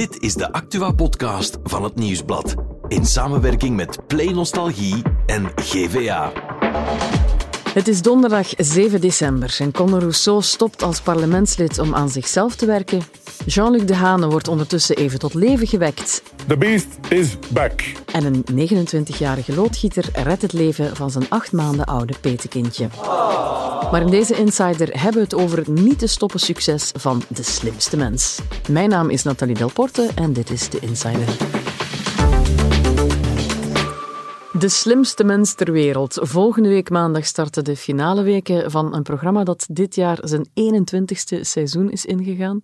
Dit is de Actua-podcast van het Nieuwsblad. In samenwerking met Play Nostalgie en GVA. Het is donderdag 7 december en Conor Rousseau stopt als parlementslid om aan zichzelf te werken. Jean-Luc Dehane wordt ondertussen even tot leven gewekt. The beast is back. En een 29-jarige loodgieter redt het leven van zijn acht maanden oude petekindje. Maar in deze Insider hebben we het over het niet te stoppen succes van de slimste mens. Mijn naam is Nathalie Delporte en dit is de Insider. De slimste mens ter wereld. Volgende week maandag starten de finale weken van een programma dat dit jaar zijn 21ste seizoen is ingegaan.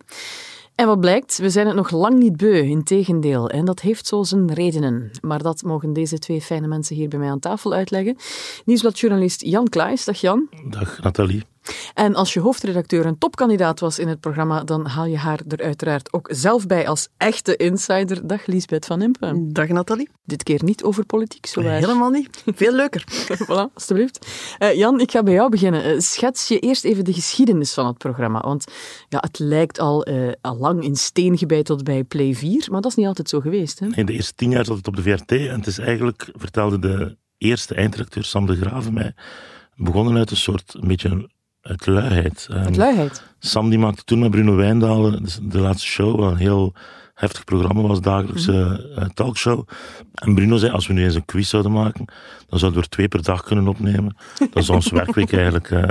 En wat blijkt, we zijn het nog lang niet beu, integendeel. En dat heeft zo zijn redenen. Maar dat mogen deze twee fijne mensen hier bij mij aan tafel uitleggen. Nieuwsbladjournalist Jan Klaes. Dag Jan. Dag Nathalie. En als je hoofdredacteur een topkandidaat was in het programma, dan haal je haar er uiteraard ook zelf bij als echte insider. Dag Liesbeth van Impen. Dag Nathalie. Dit keer niet over politiek, zo. Helemaal niet. Veel leuker. voilà, alstublieft. Uh, Jan, ik ga bij jou beginnen. Uh, schets je eerst even de geschiedenis van het programma. Want ja, het lijkt al, uh, al lang in steen gebeiteld bij Play 4, maar dat is niet altijd zo geweest. Hè? Nee, de eerste tien jaar zat het op de VRT en het is eigenlijk, vertelde de eerste eindredacteur Sam de Graven mij, begonnen uit een soort een beetje uit luiheid. Uit um, luiheid? Sam die maakte toen met Bruno Wijndalen de, laatste show, wat een heel heftig programma was, dagelijkse mm. uh, talkshow. En Bruno zei, als we nu eens een quiz zouden maken, dan zouden we er twee per dag kunnen opnemen. Dan zou ons werkweek eigenlijk uh,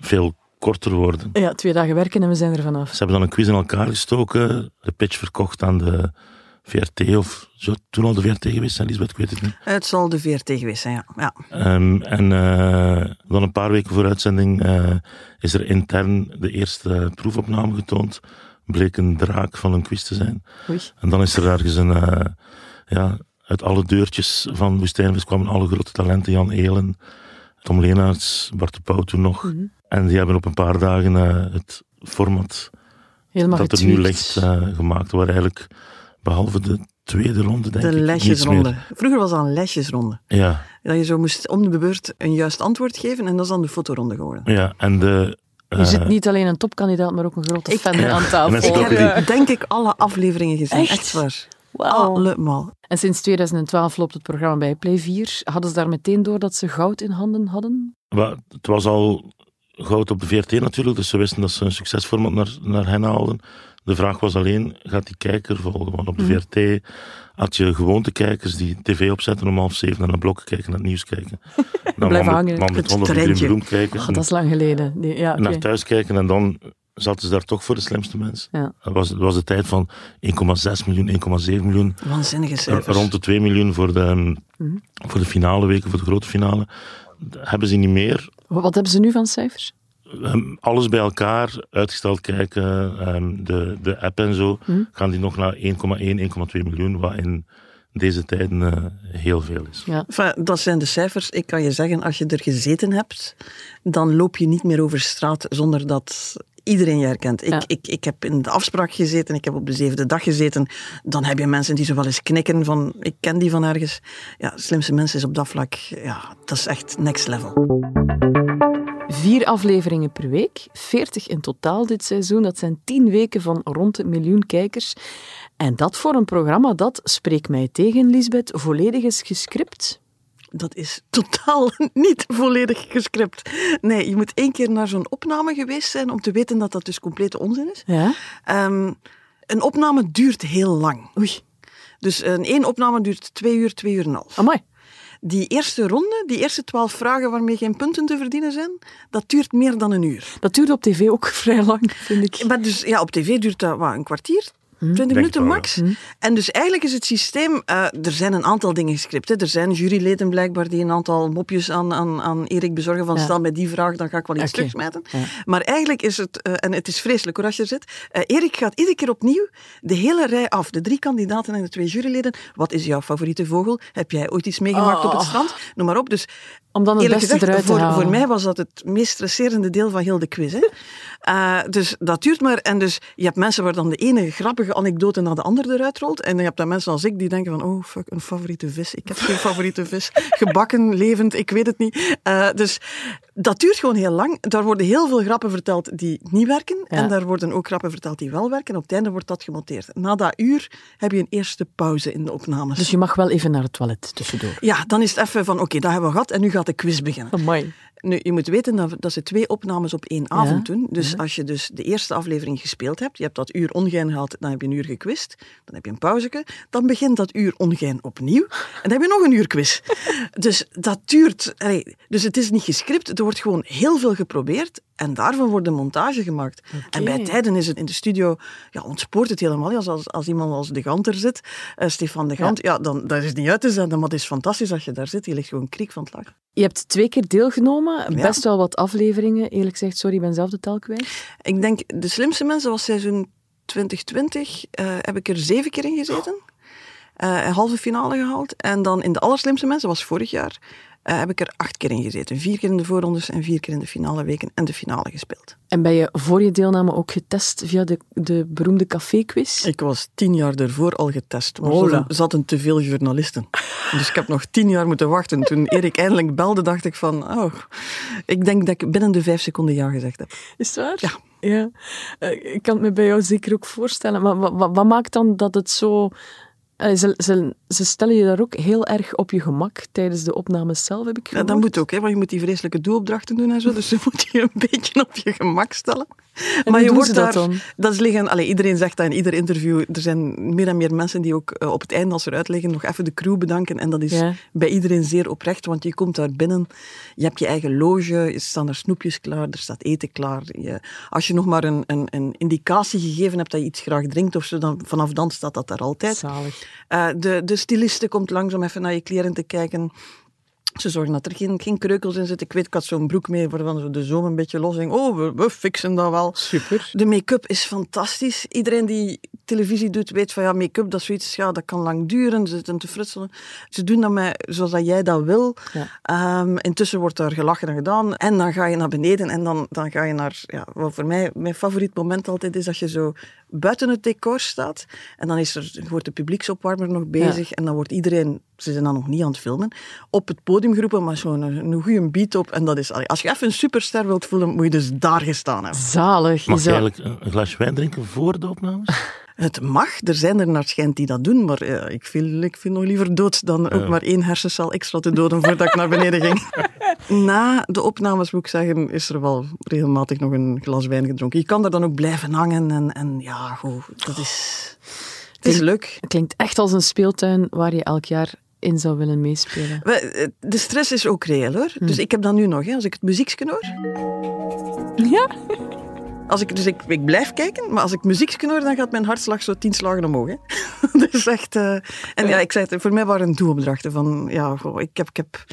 veel korter worden. Ja, twee dagen werken en we zijn er vanaf. Ze hebben dan een quiz in elkaar gestoken, de pitch verkocht aan de VRT of zo toen al de VRT geweest zijn, Lisbeth, ik weet het niet. Het zal de VRT geweest zijn, ja. ja. Um, en uh, dan een paar weken voor uitzending uh, is er intern de eerste proefopname getoond. Bleek een draak van een quiz te zijn. Oei. En dan is er ergens een, uh, ja, uit alle deurtjes van Woestijnvis kwamen alle grote talenten. Jan Elen, Tom Leenaerts, Bart de Pauw toen nog. Mhm. Mm -hmm. En die hebben op een paar dagen het format Helemaal dat er nu ligt gemaakt, waar eigenlijk behalve de tweede ronde, denk de ik. De lesjesronde. Vroeger was dat een lesjesronde. Ja. Dat je zo moest om de beurt een juist antwoord geven en dat is dan de fotoronde geworden. Ja, en de... Uh, je zit niet alleen een topkandidaat, maar ook een grote ik, fan ja. aan tafel. Ik heb, denk ik, alle afleveringen gezien. Echt, Echt waar. Wow. Allemaal. En sinds 2012 loopt het programma bij Play 4. Hadden ze daar meteen door dat ze goud in handen hadden? Maar het was al goud op de VRT natuurlijk, dus ze wisten dat ze een succesformat naar, naar hen haalden. De vraag was alleen, gaat die kijker volgen? Want op de. VRT had je gewoonte kijkers die tv opzetten om half zeven naar een blok kijken, naar het nieuws kijken. Dan Blijven hangen. man met Het 100 keer trendje. beroemd kijken. Oh, dat is lang geleden. Nee, ja, naar thuis kijken en dan zaten ze daar toch voor de slimste mens. Ja. Dat was, was de tijd van 1,6 miljoen, 1,7 miljoen. Waanzinnige cijfers. Rond de 2 miljoen voor de, Mhm. voor de finale weken, voor de grote finale. Dat hebben ze niet meer. Wat hebben ze nu van cijfers? Um, alles bij elkaar, uitgesteld kijken, um, de, de app en zo, Hm? gaan die nog naar 1,1, 1,2 miljoen, wat in deze tijden uh, heel veel is. Ja. Enfin, dat zijn de cijfers. Ik kan je zeggen, als je er gezeten hebt, dan loop je niet meer over straat zonder dat iedereen je herkent. Ik, Ja. ik, ik heb in de afspraak gezeten, ik heb op de zevende dag gezeten. Dan heb je mensen die zo wel eens knikken van, ik ken die van ergens. Ja, slimste mensen is op dat vlak, ja, dat is echt next level. Vier afleveringen per week, 40 in totaal dit seizoen. Dat zijn tien weken van rond een miljoen kijkers. En dat voor een programma dat, spreek mij tegen, Lisbeth, volledig is gescript. Dat is totaal niet volledig gescript. Nee, je moet één keer naar zo'n opname geweest zijn om te weten dat dat dus complete onzin is. Ja? Um, een opname duurt heel lang. Oei. Dus een één opname duurt twee uur, twee uur en een half. Amai. Die eerste ronde, die eerste twaalf vragen waarmee geen punten te verdienen zijn, dat duurt meer dan een uur. Dat duurt op tv ook vrij lang, vind ik. Maar dus, ja, op tv duurt dat wat, een kwartier, 20 Denk minuten wel, max. En dus eigenlijk is het systeem, uh, er zijn een aantal dingen gescript. Hè. Er zijn juryleden blijkbaar die een aantal mopjes aan, aan, aan Erik bezorgen van Ja. stel mij die vraag, dan ga ik wel iets terugsmijten. Ja. Maar eigenlijk is het, uh, en het is vreselijk hoor als je er zit, uh, Erik gaat iedere keer opnieuw de hele rij af. De drie kandidaten en de twee juryleden. Wat is jouw favoriete vogel? Heb jij ooit iets meegemaakt op het Oh. strand? Noem maar op. Dus Om dan het Eerlijk beste gezegd, eruit te voor, halen. voor mij was dat het meest stresserende deel van heel de quiz. Hè. Uh, dus dat duurt maar. En dus je hebt mensen waar dan de ene grappige grappige anekdote na de andere eruit rolt. En je hebt dan mensen als ik die denken van, oh fuck, een favoriete vis. Ik heb geen favoriete vis. Gebakken, levend, ik weet het niet. Uh, dus dat duurt gewoon heel lang. Daar worden heel veel grappen verteld die niet werken. Ja. En daar worden ook grappen verteld die wel werken. Op het einde wordt dat gemonteerd. Na dat uur heb je een eerste pauze in de opnames. Dus je mag wel even naar het toilet tussendoor. Ja, dan is het even van, oké, dat hebben we gehad en nu gaat de quiz beginnen. Amai. Nu, je moet weten dat, dat ze twee opnames op één avond Ja. doen. Dus als je dus de eerste aflevering gespeeld hebt, je hebt dat uur ongein gehad, dan heb je een uur gequist, dan heb je een pauzeke, dan begint dat uur ongein opnieuw en dan heb je nog een uur quiz. dus dat duurt... allee, dus het is niet gescript, er wordt gewoon heel veel geprobeerd en daarvan wordt een montage gemaakt. En bij tijden is het in de studio, ja, ontspoort het helemaal. Als, als, als iemand als De Gant er zit, eh, Stefan De Gant, ja. dan dat is niet uit te zenden, maar het is fantastisch als je daar zit. Je ligt gewoon kriek van het lachen. Je hebt twee keer deelgenomen, Best wel wat afleveringen. Eerlijk gezegd, sorry, ik ben zelf de tel kwijt. Ik denk, de slimste mensen was seizoen 2020, eh, heb ik er zeven keer in gezeten. Eh, een halve finale gehaald. En dan in de allerslimste mensen, was vorig jaar, eh, heb ik er acht keer in gezeten. Vier keer in de voorrondes en vier keer in de finale weken en de finale gespeeld. En ben je voor je deelname ook getest via de, de beroemde café-quiz? Ik was tien jaar ervoor al getest, maar er zaten- te veel journalisten. Dus ik heb nog tien jaar moeten wachten. Toen Erik eindelijk belde, dacht ik van, oh, ik denk dat ik binnen de vijf seconden ja gezegd heb. Is het waar? Ja. ja. Eh, ik kan het me bij jou zeker ook voorstellen. Maar wat, wat, wat maakt dan dat het zo... eh, ze, ze, ze stellen je daar ook heel erg op je gemak tijdens de opnames zelf, heb ik Ja, gehoord. dat moet ook, hè, want je moet die vreselijke doelopdrachten doen en zo. Dus je moet je een beetje op je gemak stellen. En hoe je wordt ze dat daar, dan? Dat is liggen, allee, iedereen zegt dat in ieder interview. Er zijn meer en meer mensen die ook eh, op het einde, als ze eruit liggen, nog even de crew bedanken. En dat is Ja. bij iedereen zeer oprecht, want je komt daar binnen. Je hebt je eigen loge, er staan er snoepjes klaar, er staat eten klaar. Je, als je nog maar een, een, een indicatie gegeven hebt dat je iets graag drinkt of zo, dan vanaf dan staat dat daar altijd. Zalig. Eh, de, de styliste komt langs om even naar je kleren te kijken. Ze zorgen dat er geen, geen kreukels in zitten. Ik weet, ik had zo'n broek mee waarvan zo de zoom een beetje los ging. Oh, we, we fixen dat wel. Super. De make-up is fantastisch. Iedereen die televisie doet, weet van ja, make-up, dat is zoiets, ja, dat kan lang duren. Ze zitten te frutselen. Ze doen dat met, zoals dat jij dat wil. Ja. Ehm, intussen wordt daar gelachen en gedaan. En dan ga je naar beneden en dan, dan ga je naar... Ja, wat voor mij mijn favoriet moment altijd is dat je zo buiten het decor staat. En dan is er, wordt de publieksopwarmer nog bezig. En dan wordt iedereen, ze zijn dan nog niet aan het filmen, op het podium geroepen, maar zo'n een, een goede beat op. En dat is... Als je even een superster wilt voelen, moet je dus daar gestaan hebben. Zalig. Je Mag je eigenlijk een glas wijn drinken voor de opnames? Het mag, er zijn er naar schijnt die dat doen, maar ja, ik, viel, ik viel nog liever dood dan ook maar één hersencel extra te doden voordat ik naar beneden ging. Na de opnames, moet ik zeggen, is er wel regelmatig nog een glas wijn gedronken. Je kan er dan ook blijven hangen en, en ja, goed, dat is... Het is leuk. Het klinkt echt als een speeltuin waar je elk jaar in zou willen meespelen. We- De stress is ook reëel hoor. Dus ik heb dat nu nog. Hè. Als ik het muziekje hoor, Ja? Als ik, dus ik, ik blijf kijken, maar als ik muziek hoor, dan gaat mijn hartslag zo tien slagen omhoog. Hè. dus echt... eh, en ja, ik zei het, voor mij waren het doelopdrachten van... Ja, goh, ik heb... Ik heb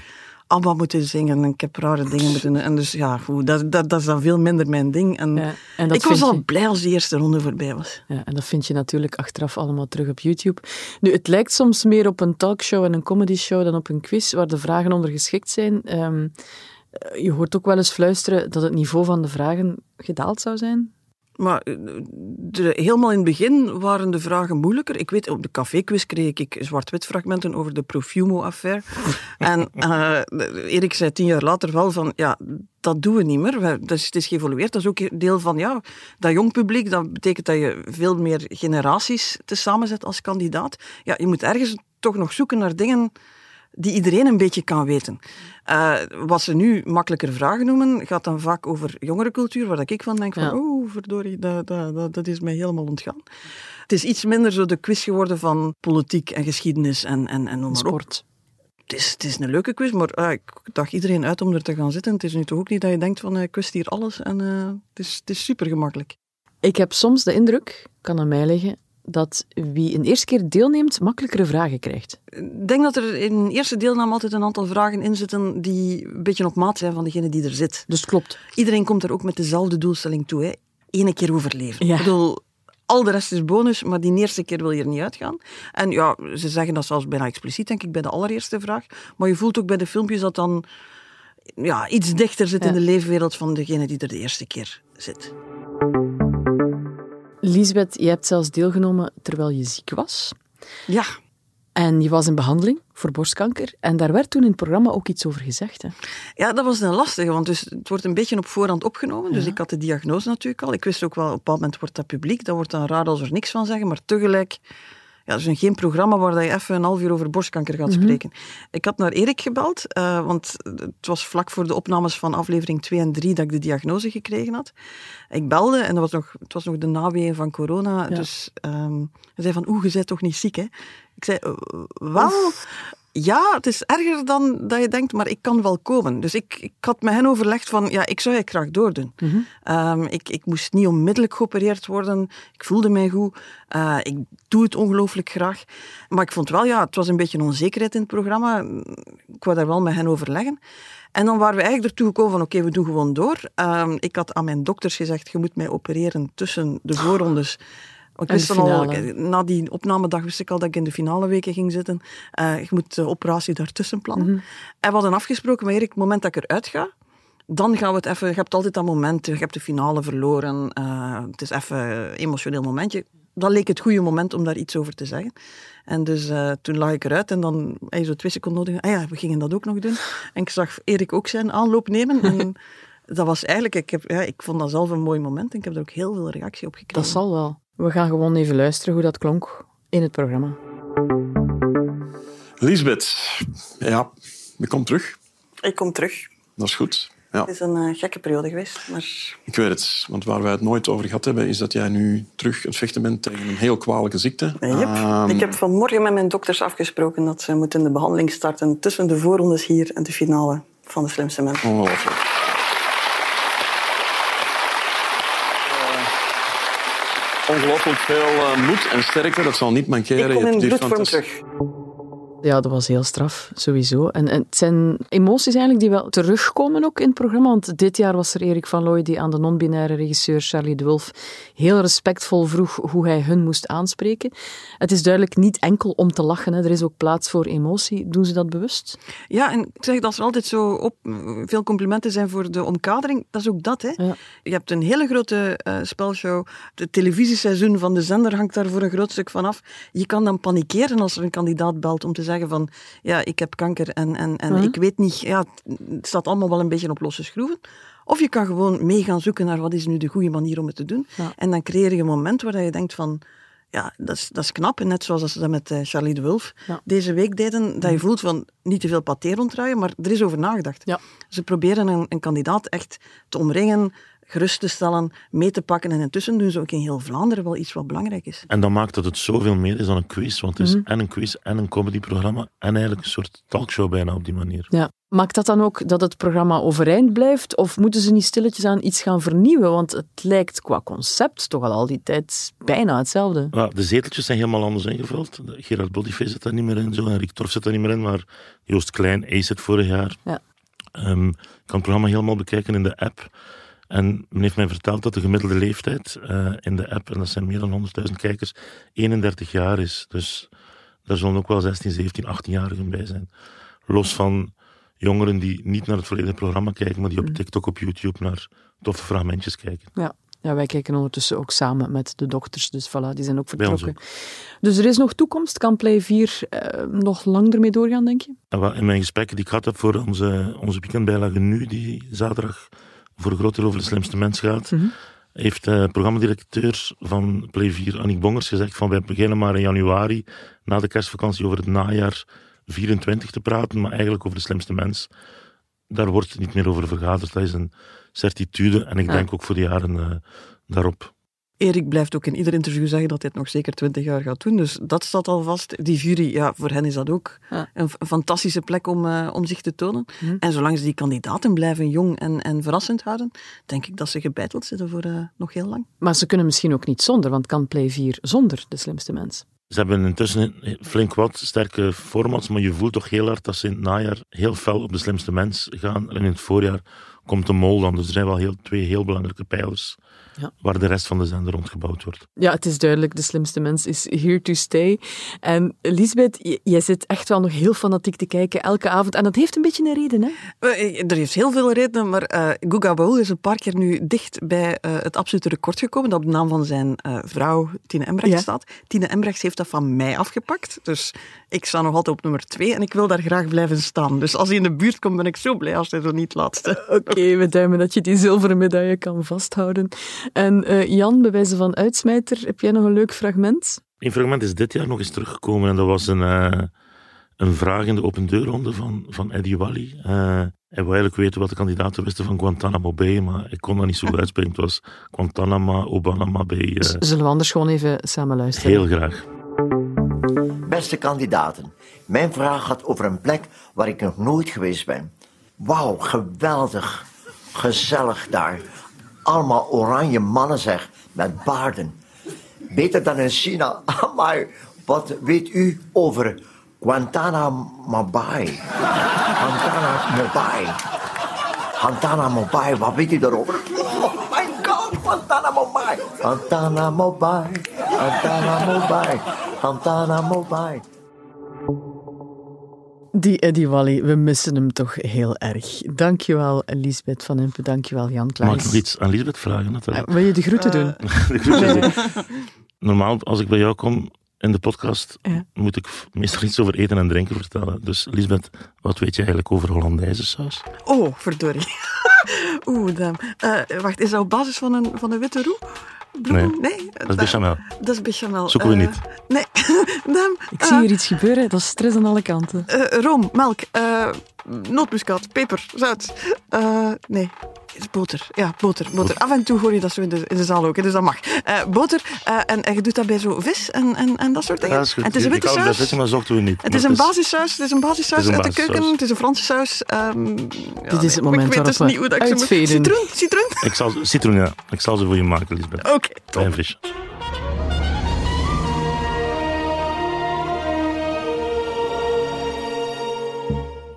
ABBA moeten zingen en ik heb rare dingen moeten... En dus ja, goed, dat, dat, dat is dan veel minder mijn ding. En, Ja, en dat ik was al je- blij als de eerste ronde voorbij was. Ja, en dat vind je natuurlijk achteraf allemaal terug op YouTube. Nu, het lijkt soms meer op een talkshow en een comedyshow dan op een quiz, waar de vragen ondergeschikt zijn. Ehm, eh, je hoort ook wel eens fluisteren dat het niveau van de vragen gedaald zou zijn. Maar eh, de, helemaal in het begin waren de vragen moeilijker. Ik weet, op de caféquiz kreeg ik zwart-wit fragmenten over de Profumo-affaire. en eh, Erik zei tien jaar later wel van, ja, dat doen we niet meer. We- Dat is, het is geëvolueerd. Dat is ook deel van, ja, dat jong publiek. Dat betekent dat je veel meer generaties te samenzet als kandidaat. Ja, je moet ergens toch nog zoeken naar dingen die iedereen een beetje kan weten. Eh, wat ze nu makkelijker vragen noemen, gaat dan vaak over jongerencultuur, waar ik van denk van, Ja. oeh, verdorie, dat, dat, dat, dat is mij helemaal ontgaan. Het is iets minder zo de quiz geworden van politiek en geschiedenis en, en, en noem. Sport. Het is, het is een leuke quiz, maar ah, ik daag iedereen uit om er te gaan zitten. Het is nu toch ook niet dat je denkt van, eh, ik wist hier alles en eh, het, is, het is super gemakkelijk. Ik heb soms de indruk, kan aan mij liggen, dat wie een eerste keer deelneemt, makkelijkere vragen krijgt. Ik denk dat er in eerste deelname altijd een aantal vragen in zitten die een beetje op maat zijn van degene die er zit. Dus het klopt. Iedereen komt er ook met dezelfde doelstelling toe. Hè. Eén keer overleven. Ja. Ik bedoel, al de rest is bonus, maar die eerste keer wil je er niet uitgaan. En ja, ze zeggen dat zelfs bijna expliciet, denk ik, bij de allereerste vraag. Maar je voelt ook bij de filmpjes dat dan ja, iets dichter zit in de leefwereld van degene die er de eerste keer zit. Lisbeth, je hebt zelfs deelgenomen terwijl je ziek was. Ja, En je was in behandeling voor borstkanker. En daar werd toen in het programma ook iets over gezegd. Hè? Ja, dat was een lastige, want dus het wordt een beetje op voorhand opgenomen. Dus ik had de diagnose natuurlijk al. Ik wist ook wel, op een bepaald moment wordt dat publiek. Dat wordt dan raar als er niks van zeggen, maar tegelijk... Ja, er is geen programma waar dat je even een half uur over borstkanker gaat spreken. Ik had naar Erik gebeld, eh, want het was vlak voor de opnames van aflevering 2 en 3 dat ik de diagnose gekregen had. Ik belde en dat was nog, het was nog de naweeën van corona. Dus ehm, hij zei van, oeh, je bent toch niet ziek, hè? Ik zei, "Eh, wel, ja, het is erger dan dat je denkt, maar ik kan wel komen. Dus ik, ik had met hen overlegd van, ja, ik zou het graag doordoen. Ehm, ik, ik moest niet onmiddellijk geopereerd worden. Ik voelde mij goed. Eh, ik doe het ongelooflijk graag. Maar ik vond wel, ja, het was een beetje een onzekerheid in het programma. Ik wou daar wel met hen overleggen. En dan waren we eigenlijk ertoe gekomen van, oké, we doen gewoon door. Ehm, ik had aan mijn dokters gezegd, je moet mij opereren tussen de voorrondes. Ik wist dan al, finale. na die opnamedag wist ik al dat ik in de finale weken ging zitten. Eh ik moet de operatie daartussen plannen. Mhm. En we hadden afgesproken, maar Erik, het moment dat ik eruit ga, dan gaan we het even... Je hebt altijd dat moment, je hebt de finale verloren. eh, het is even een emotioneel momentje. Dat leek het goede moment om daar iets over te zeggen. En dus eh, toen lag ik eruit en dan je zo twee seconden nodig. Ah ja, we gingen dat ook nog doen. En ik zag Erik ook zijn aanloop nemen. En dat was eigenlijk... Ik, heb, ja, ik vond dat zelf een mooi moment en ik heb er ook heel veel reactie op gekregen. Dat zal wel. We gaan gewoon even luisteren hoe dat klonk in het programma. Lisbeth, ja, je komt terug. Ik kom terug. Dat is goed. Ja, Het is een eh, gekke periode geweest, maar... ik weet het. Want waar wij het nooit over gehad hebben, is dat jij nu terug aan het vechten bent tegen een heel kwalijke ziekte. Yep. Ehm, Ik heb vanmorgen met mijn dokters afgesproken dat ze moeten de behandeling starten tussen de voorrondes hier en de finale van de slimste mensen. Ongelooflijk. Ongelooflijk veel eh, moed en sterkte, dat zal niet mankeren. Ik kom in bloedvorm terug. Ja, dat was heel straf, sowieso. En, en het zijn emoties eigenlijk die wel terugkomen ook in het programma. Want dit jaar was er Erik van Looy die aan de non-binaire regisseur Charlie de Wulf heel respectvol vroeg hoe hij hun moest aanspreken. Het is duidelijk niet enkel om te lachen. Hè. Er is ook plaats voor emotie. Doen ze dat bewust? Ja, en ik zeg dat er altijd zo op, veel complimenten zijn voor de omkadering. Dat is ook dat, hè. Ja. Je hebt een hele grote eh, spelshow. Het televisieseizoen van de zender hangt daar voor een groot stuk van af. Je kan dan panikeren als er een kandidaat belt om te zeggen van ja, ik heb kanker en, en, en ik weet niet, ja, het staat allemaal wel een beetje op losse schroeven. Of je kan gewoon mee gaan zoeken naar wat is nu de goede manier om het te doen. Ja. En dan creëer je een moment waar je denkt van ja, dat is, dat is knap. Net zoals ze dat met eh, Charlie de Wulf Ja. deze week deden, dat je voelt van niet te veel paté ronddraaien, maar er is over nagedacht. Ja. Ze proberen een, een kandidaat echt te omringen, gerust te stellen, mee te pakken. En intussen doen ze ook in heel Vlaanderen wel iets wat belangrijk is. En dat maakt dat het zoveel meer is dan een quiz. Want het is en een quiz en een comedyprogramma. En eigenlijk een soort talkshow bijna op die manier. Ja. Maakt dat dan ook dat het programma overeind blijft? Of moeten ze niet stilletjes aan iets gaan vernieuwen? Want het lijkt qua concept toch al al die tijd bijna hetzelfde. Ja, de zeteltjes zijn helemaal anders ingevuld. Gerard Bodyface zit daar niet meer in, zo, en Rick Torf zit daar niet meer in, maar Joost Klein ace het vorig jaar. Ja. Ehm, ik kan het programma helemaal bekijken in de app. En men heeft mij verteld dat de gemiddelde leeftijd eh, in de app, en dat zijn meer dan 100.000 kijkers, 31 jaar is. Dus daar zullen ook wel 16, 17, 18-jarigen bij zijn. Los van jongeren die niet naar het volledige programma kijken, maar die op TikTok, op YouTube naar toffe fragmentjes kijken. Ja. ja, wij kijken ondertussen ook samen met de dokters. Dus voilà, die zijn ook vertrokken. Dus er is nog toekomst. Kan Play 4 eh, nog lang ermee doorgaan, denk je? In mijn gesprekken die ik had heb voor onze, onze weekendbijlage nu, die zaterdag voor groot deel over de slimste mens gaat, Mhm. heeft de programmadirecteur van Play 4, Annick Bongers, gezegd van wij beginnen maar in januari, na de kerstvakantie, over het najaar 24 te praten, maar eigenlijk over de slimste mens. Daar wordt niet meer over vergaderd. Dat is een certitude en ik denk ook voor de jaren eh, daarop. Erik blijft ook in ieder interview zeggen dat hij het nog zeker twintig jaar gaat doen. Dus dat staat al vast. Die jury, ja, voor hen is dat ook Ja. een, f- een fantastische plek om, eh, om zich te tonen. Mhm. En zolang ze die kandidaten blijven jong en, en verrassend houden, denk ik dat ze gebeiteld zitten voor eh, nog heel lang. Maar ze kunnen misschien ook niet zonder, want kan Play 4 zonder de slimste mens? Ze hebben intussen flink wat sterke formats, maar je voelt toch heel hard dat ze in het najaar heel fel op de slimste mens gaan. En in het voorjaar komt de mol dan. Dus er zijn wel heel, twee heel belangrijke pijlers Ja. waar de rest van de zender rondgebouwd wordt. Ja, het is duidelijk, de slimste mens is here to stay. En Lisbeth, jij zit echt wel nog heel fanatiek te kijken elke avond. En dat heeft een beetje een reden, hè? Eh, Er heeft heel veel redenen, maar eh Guga Baul is een paar keer nu dicht bij eh, het absolute record gekomen, dat op de naam van zijn eh, vrouw Tine Embrechts Ja. staat. Tine Embrechts heeft dat van mij afgepakt, dus ik sta nog altijd op nummer twee en ik wil daar graag blijven staan. Dus als hij in de buurt komt, ben ik zo blij als hij zo niet laatste. Oké, we duimen dat je die zilveren medaille kan vasthouden. En eh, Jan, bij wijze van uitsmijter, heb jij nog een leuk fragment? Een fragment is dit jaar nog eens teruggekomen en dat was een, eh, een vraag in de open deurronde van, van Eddie Wally. Eh, hij wou eigenlijk weten wat de kandidaten wisten van Guantanamo Bay, maar ik kon dat niet zo goed uitspreken. Het was Guantanamo, Obanama Bay. Zullen we anders gewoon even samen luisteren? heel graag. Beste kandidaten, mijn vraag gaat over een plek waar ik nog nooit geweest ben. Wauw, geweldig. Gezellig daar. Allemaal oranje mannen zeg, met baarden. Beter dan in China. Maar wat weet u over Guantanamo Bay? Guantanamo Bay. Guantanamo Bay, wat weet u daarover? Oh my god, Guantanamo Bay. Guantanamo Bay. Guantanamo Bay. Guantanamo Bay. Die Eddie Wally, we missen hem toch heel erg. Dankjewel, Lisbeth van Impe. Dankjewel, Jan Mag Klaas. ik nog iets aan Lisbeth vragen? natuurlijk? Ah, Wil je de groeten doen? De groetjes. Normaal, als ik bij jou kom in de podcast, Ja. moet ik meestal iets over eten en drinken vertellen. Dus Lisbeth, wat weet je eigenlijk over Hollandaise saus? Oh, verdorie. Oeh, damn. Eh, wacht, is dat op basis van een, van een witte roe? Nee, Dat is bechamel. Dat is bechamel. Zoeken we Eh, niet. Nee, damn. Ik zie hier iets gebeuren, dat is stress aan alle kanten. Eh, room, melk, eh nootmuskaat, peper, zout. Eh, nee, boter. Ja, boter, boter. Af en toe hoor je dat zo in de, in de zaal ook, hè, dus dat mag. Eh, boter, eh, en, en je doet dat bij zo vis en, en, en dat soort dingen. Ja, dat is goed. En het is een Ik witte saus. vissen, maar zochten we niet. Het is een basissaus, het is een basissaus uit de keuken, het is een Franse saus. ehm, ja, Dit is het moment ik weet dus niet hoe dat ik ze moet... Citroen, citroen. Ik zal, citroen, ja. Ik zal ze voor je maken, Lisbeth. Oké, top. Klein visje.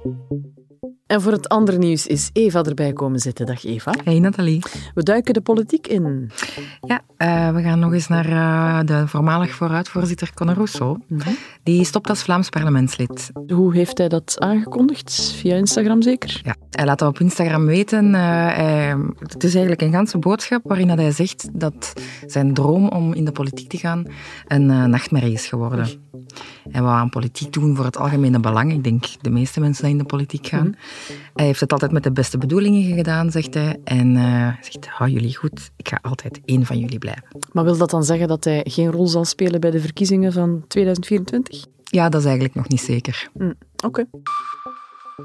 Thank you. En voor het andere nieuws is Eva erbij komen zitten. Dag Eva. Hey Nathalie. We duiken de politiek in. Ja, eh, we gaan nog eens naar eh, de voormalig vooruitvoorzitter Conor Rousseau. Die stopt als Vlaams parlementslid. Hoe heeft hij dat aangekondigd? Via Instagram zeker? Ja, hij laat dat op Instagram weten. eh, hij- het is eigenlijk een ganse boodschap waarin dat hij zegt dat zijn droom om in de politiek te gaan een nachtmerrie is geworden. Hij wou aan politiek doen voor het algemene belang. Ik denk de meeste mensen die in de politiek gaan. Hij heeft het altijd met de beste bedoelingen gedaan, zegt hij. En hij zegt, hou jullie goed, ik ga altijd één van jullie blijven. Maar wil dat dan zeggen dat hij geen rol zal spelen bij de verkiezingen van 2024? Ja, dat is eigenlijk nog niet zeker. Oké.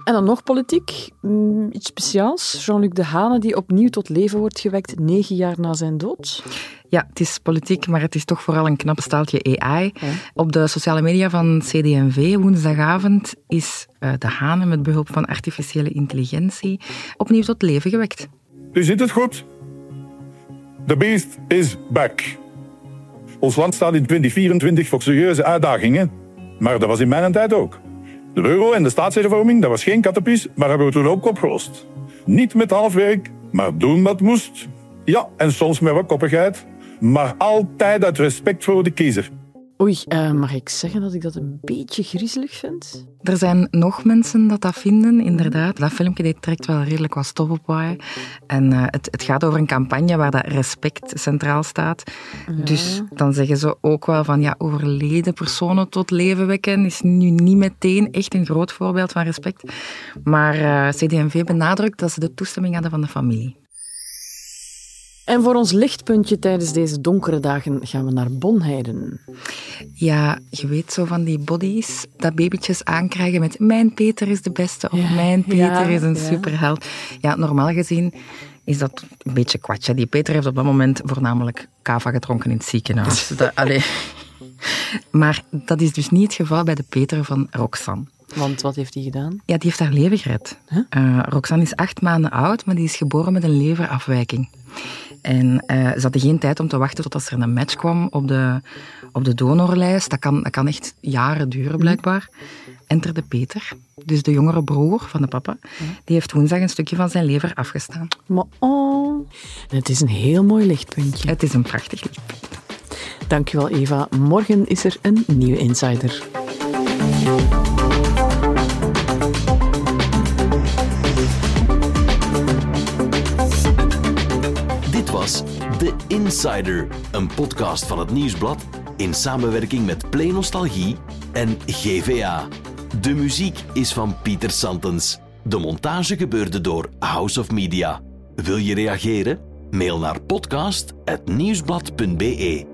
En dan nog politiek. Mm, iets speciaals. Jean-Luc Dehane, die opnieuw tot leven wordt gewekt negen jaar na zijn dood. Ja, het is politiek, maar het is toch vooral een knap staaltje AI. Ja. Op de sociale media van CD&V woensdagavond is eh, de Hane met behulp van artificiële intelligentie opnieuw tot leven gewekt. U ziet het goed. The beast is back. Ons land staat in 2024 voor serieuze uitdagingen. Maar dat was in mijn tijd ook. De euro en de staatshervorming, dat was geen kattenpies, maar hebben we toen ook opgelost. Niet met halfwerk, maar doen wat moest. Ja, en soms met wat koppigheid. Maar altijd uit respect voor de kiezer. Oei, eh, mag ik zeggen dat ik dat een beetje griezelig vind? Er zijn nog mensen dat dat vinden, inderdaad. Dat filmpje dit trekt wel redelijk wat stof op waaien. En eh, het, het gaat over een campagne waar dat respect centraal staat. Dus dan zeggen ze ook wel van, ja, overleden personen tot leven wekken is nu niet meteen echt een groot voorbeeld van respect. Maar eh CD&V benadrukt dat ze de toestemming hadden van de familie. En voor ons lichtpuntje tijdens deze donkere dagen gaan we naar Bonheiden. Ja, je weet zo van die bodies dat babytjes aankrijgen met mijn Peter is de beste of Ja, mijn Peter ja, is een ja. superheld. Ja, normaal gezien is dat een beetje kwatje. Die Peter heeft op dat moment voornamelijk kava gedronken in het ziekenhuis. dat, allee. Maar dat is dus niet het geval bij de Peter van Roxanne. Want wat heeft hij gedaan? Ja, die heeft haar leven gered. Huh? Eh, Roxanne is acht maanden oud, maar die is geboren met een leverafwijking. En eh, ze hadden geen tijd om te wachten tot er een match kwam op de, op de donorlijst. Dat kan, dat kan echt jaren duren, blijkbaar. Enterde Peter, dus de jongere broer van de papa, die heeft woensdag een stukje van zijn lever afgestaan. Maar oh, het is een heel mooi lichtpuntje. Het is een prachtig lied. Dankjewel Eva. Morgen is er een nieuwe Insider. Insider, een podcast van het Nieuwsblad in samenwerking met Play Nostalgie en GVA. De muziek is van Pieter Santens. De montage gebeurde door House of Media. Wil je reageren? Mail naar podcast.nieuwsblad.be.